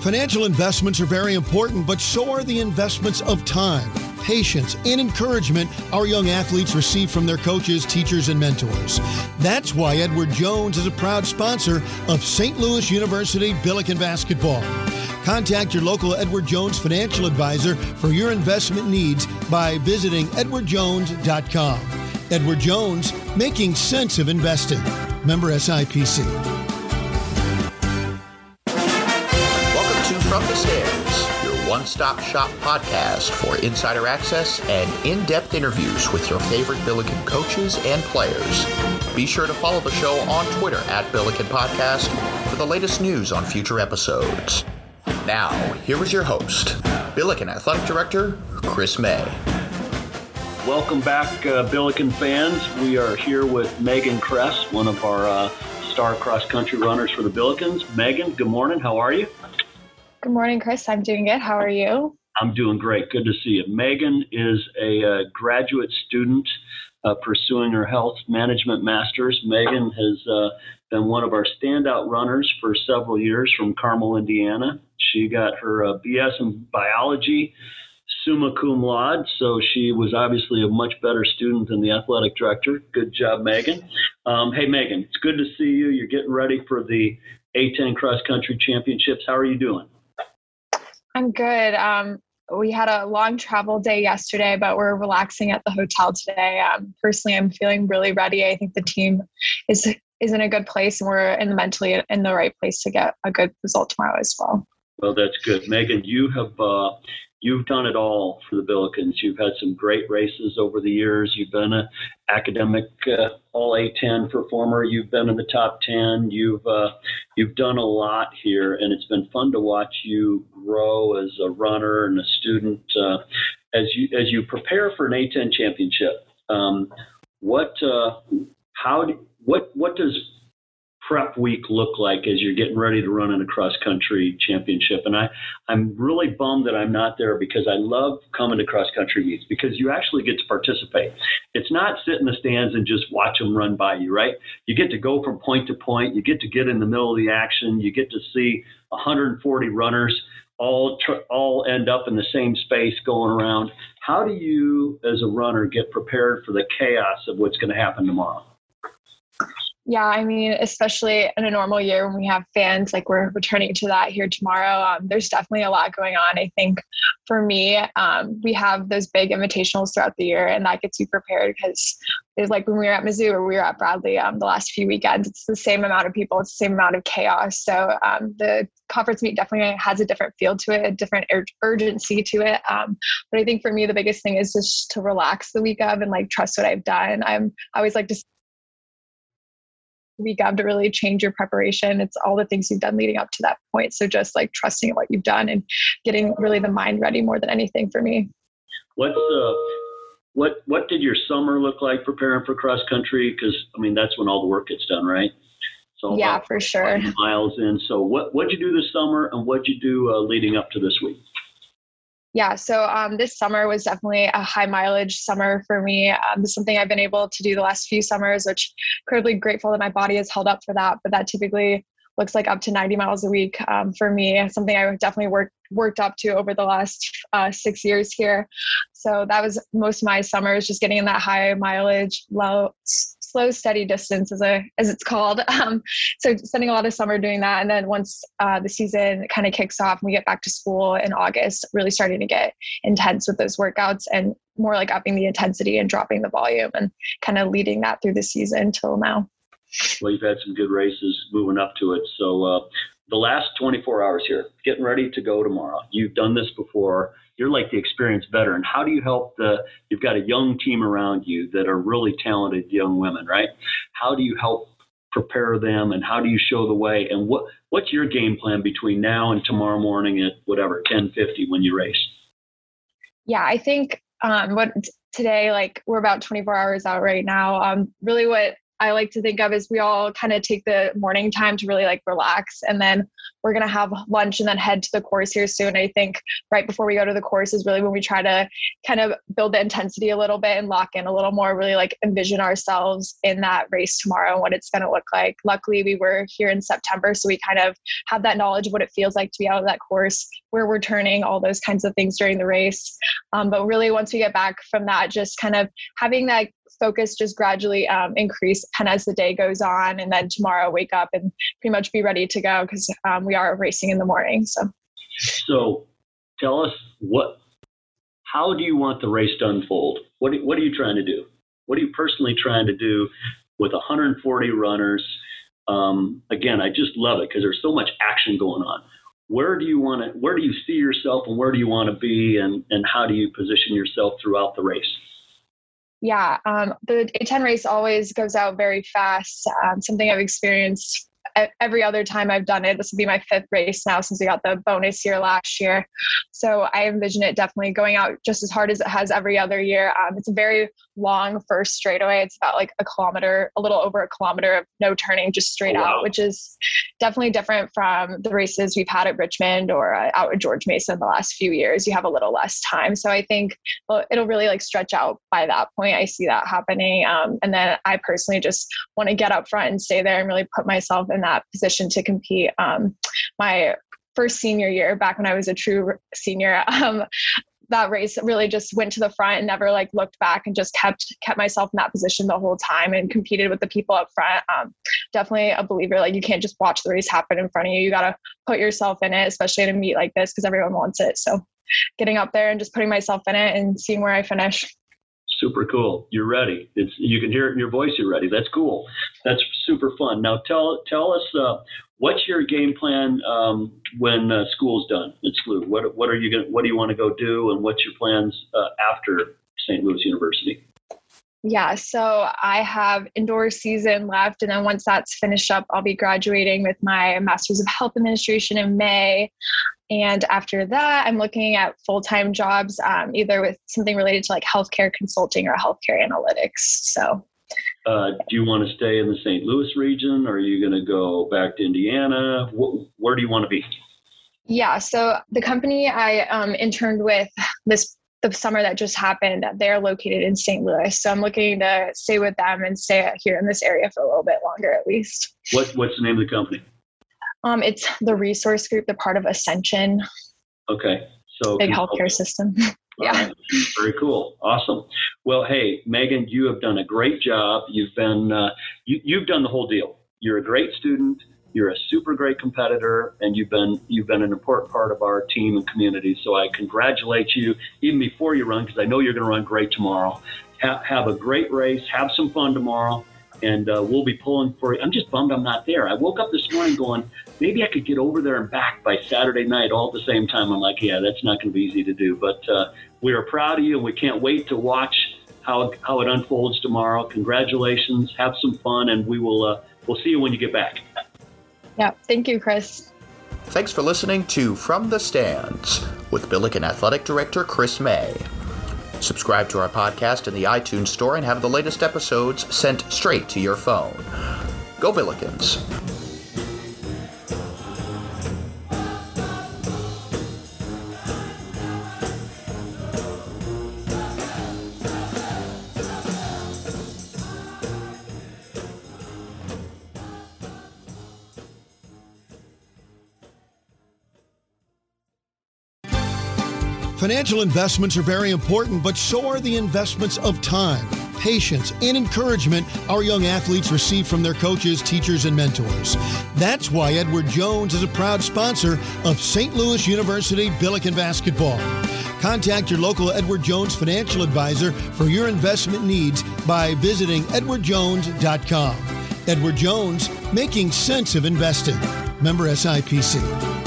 Financial investments are very important, but so are the investments of time, patience, and encouragement our young athletes receive from their coaches, teachers, and mentors. That's why Edward Jones is a proud sponsor of St. Louis University Billiken Basketball. Contact your local Edward Jones financial advisor for your investment needs by visiting edwardjones.com. Edward Jones, making sense of investing. Member SIPC. Stands, your one stop shop podcast for insider access and in depth interviews with your favorite Billiken coaches and players. Be sure to follow the show on Twitter at Billiken Podcast for the latest news on future episodes. Now, here is your host, Billiken Athletic Director Chris May. Welcome back, uh, Billiken fans. We are here with Megan Kress, one of our uh, star cross country runners for the Billikens. Megan, good morning. How are you? Good morning, Chris. I'm doing good. How are you? I'm doing great. Good to see you. Megan is a uh, graduate student uh, pursuing her health management master's. Megan has uh, been one of our standout runners for several years from Carmel, Indiana. She got her uh, BS in biology summa cum laude, so she was obviously a much better student than the athletic director. Good job, Megan. Um, hey, Megan, it's good to see you. You're getting ready for the A10 cross country championships. How are you doing? I'm good. Um, we had a long travel day yesterday, but we're relaxing at the hotel today. Um, personally, I'm feeling really ready. I think the team is is in a good place, and we're in the mentally in the right place to get a good result tomorrow as well. Well, that's good, Megan. You have uh, you've done it all for the Billikens. You've had some great races over the years. You've been an academic uh, All A10 performer. You've been in the top 10. You've uh, you've done a lot here, and it's been fun to watch you grow as a runner and a student uh, as you as you prepare for an A10 championship. Um, what uh, how do, what what does prep week look like as you're getting ready to run in a cross country championship? And I, I'm really bummed that I'm not there because I love coming to cross country meets because you actually get to participate. It's not sit in the stands and just watch them run by you, right? You get to go from point to point. You get to get in the middle of the action. You get to see 140 runners all tr- all end up in the same space going around. How do you, as a runner, get prepared for the chaos of what's going to happen tomorrow? Yeah, I mean, especially in a normal year when we have fans, like we're returning to that here tomorrow. Um, there's definitely a lot going on. I think for me, um, we have those big invitationals throughout the year, and that gets you prepared because it's like when we were at Mizzou or we were at Bradley um, the last few weekends, it's the same amount of people, it's the same amount of chaos. So um, the conference meet definitely has a different feel to it, a different ur- urgency to it. Um, but I think for me, the biggest thing is just to relax the week of and like trust what I've done. I'm I always like to week of to really change your preparation. It's all the things you've done leading up to that point. So just like trusting what you've done and getting really the mind ready more than anything for me. What's uh, what what did your summer look like preparing for cross country? Because I mean that's when all the work gets done, right? So yeah, for sure. Miles in. So what what'd you do this summer, and what'd you do uh, leading up to this week? Yeah, so um, this summer was definitely a high mileage summer for me. Um, this is something I've been able to do the last few summers, which incredibly grateful that my body has held up for that. But that typically looks like up to 90 miles a week um, for me. Something I definitely worked worked up to over the last uh, six years here. So that was most of my summers, just getting in that high mileage, low slow steady distance as a as it's called. Um, so spending a lot of summer doing that and then once uh, the season kind of kicks off and we get back to school in august really starting to get intense with those workouts and more like upping the intensity and dropping the volume and kind of leading that through the season till now. Well you've had some good races moving up to it. So uh, the last 24 hours here getting ready to go tomorrow. You've done this before you're like the experienced veteran. How do you help the? You've got a young team around you that are really talented young women, right? How do you help prepare them, and how do you show the way? And what what's your game plan between now and tomorrow morning at whatever 10:50 when you race? Yeah, I think um, what today like we're about 24 hours out right now. Um, really, what I like to think of is we all kind of take the morning time to really like relax and then we're going to have lunch and then head to the course here soon. I think right before we go to the course is really when we try to kind of build the intensity a little bit and lock in a little more, really like envision ourselves in that race tomorrow and what it's going to look like. Luckily, we were here in September, so we kind of have that knowledge of what it feels like to be out of that course, where we're turning, all those kinds of things during the race. Um, but really, once we get back from that, just kind of having that focus just gradually um, increase of as the day goes on and then tomorrow wake up and pretty much be ready to go because um, we are racing in the morning so. So tell us what how do you want the race to unfold? What, what are you trying to do? What are you personally trying to do with 140 runners? Um, again i just love it because there's so much action going on. Where do you want to where do you see yourself and where do you want to be and and how do you position yourself throughout the race yeah, um, the A10 race always goes out very fast. Um, something I've experienced every other time I've done it. This will be my fifth race now since we got the bonus year last year. So I envision it definitely going out just as hard as it has every other year. Um, it's a very long first straightaway. It's about like a kilometer, a little over a kilometer of no turning, just straight oh, wow. out, which is definitely different from the races we've had at Richmond or uh, out at George Mason the last few years. You have a little less time. So I think well, it'll really like stretch out by that point. I see that happening. Um, and then I personally just want to get up front and stay there and really put myself in that position to compete. Um, my first senior year, back when I was a true senior, um, that race really just went to the front and never like looked back and just kept kept myself in that position the whole time and competed with the people up front. Um, definitely a believer like you can't just watch the race happen in front of you. You got to put yourself in it especially in a meet like this because everyone wants it. So getting up there and just putting myself in it and seeing where i finish super cool. You're ready. It's you can hear it in your voice. You're ready. That's cool. That's super fun. Now tell tell us uh, what's your game plan um, when uh, school's done at SLU. What what are you going What do you want to go do, and what's your plans uh, after St. Louis University? Yeah, so I have indoor season left, and then once that's finished up, I'll be graduating with my Master's of Health Administration in May. And after that, I'm looking at full time jobs, um, either with something related to like healthcare consulting or healthcare analytics. So, uh, do you want to stay in the St. Louis region? Or are you going to go back to Indiana? where do you want to be? Yeah, so the company I um, interned with this the summer that just happened, they're located in St. Louis. So I'm looking to stay with them and stay here in this area for a little bit longer at least. What What's the name of the company? Um, it's the resource group. They're part of Ascension. Okay. So big healthcare system. yeah. Right. Very cool. Awesome. Well, hey, Megan, you have done a great job. You've been uh, you, you've done the whole deal. You're a great student. You're a super great competitor, and you've been you've been an important part of our team and community. So I congratulate you even before you run, because I know you're going to run great tomorrow. Ha- have a great race. Have some fun tomorrow and uh, we'll be pulling for you. I'm just bummed I'm not there. I woke up this morning going, maybe I could get over there and back by Saturday night all at the same time. I'm like, yeah, that's not going to be easy to do. But uh, we are proud of you, and we can't wait to watch how how it unfolds tomorrow. Congratulations, have some fun, and we will uh, we'll see you when you get back. Yeah, thank you, Chris. Thanks for listening to From the Stands with Billiken Athletic Director Chris May. Subscribe to our podcast in the iTunes Store and have the latest episodes sent straight to your phone. Go Billikens! Financial investments are very important, but so are the investments of time, patience, and encouragement our young athletes receive from their coaches, teachers, and mentors. That's why Edward Jones is a proud sponsor of St. Louis University Billiken Basketball. Contact your local Edward Jones financial advisor for your investment needs by visiting edwardjones.com. Edward Jones, making sense of investing. Member SIPC.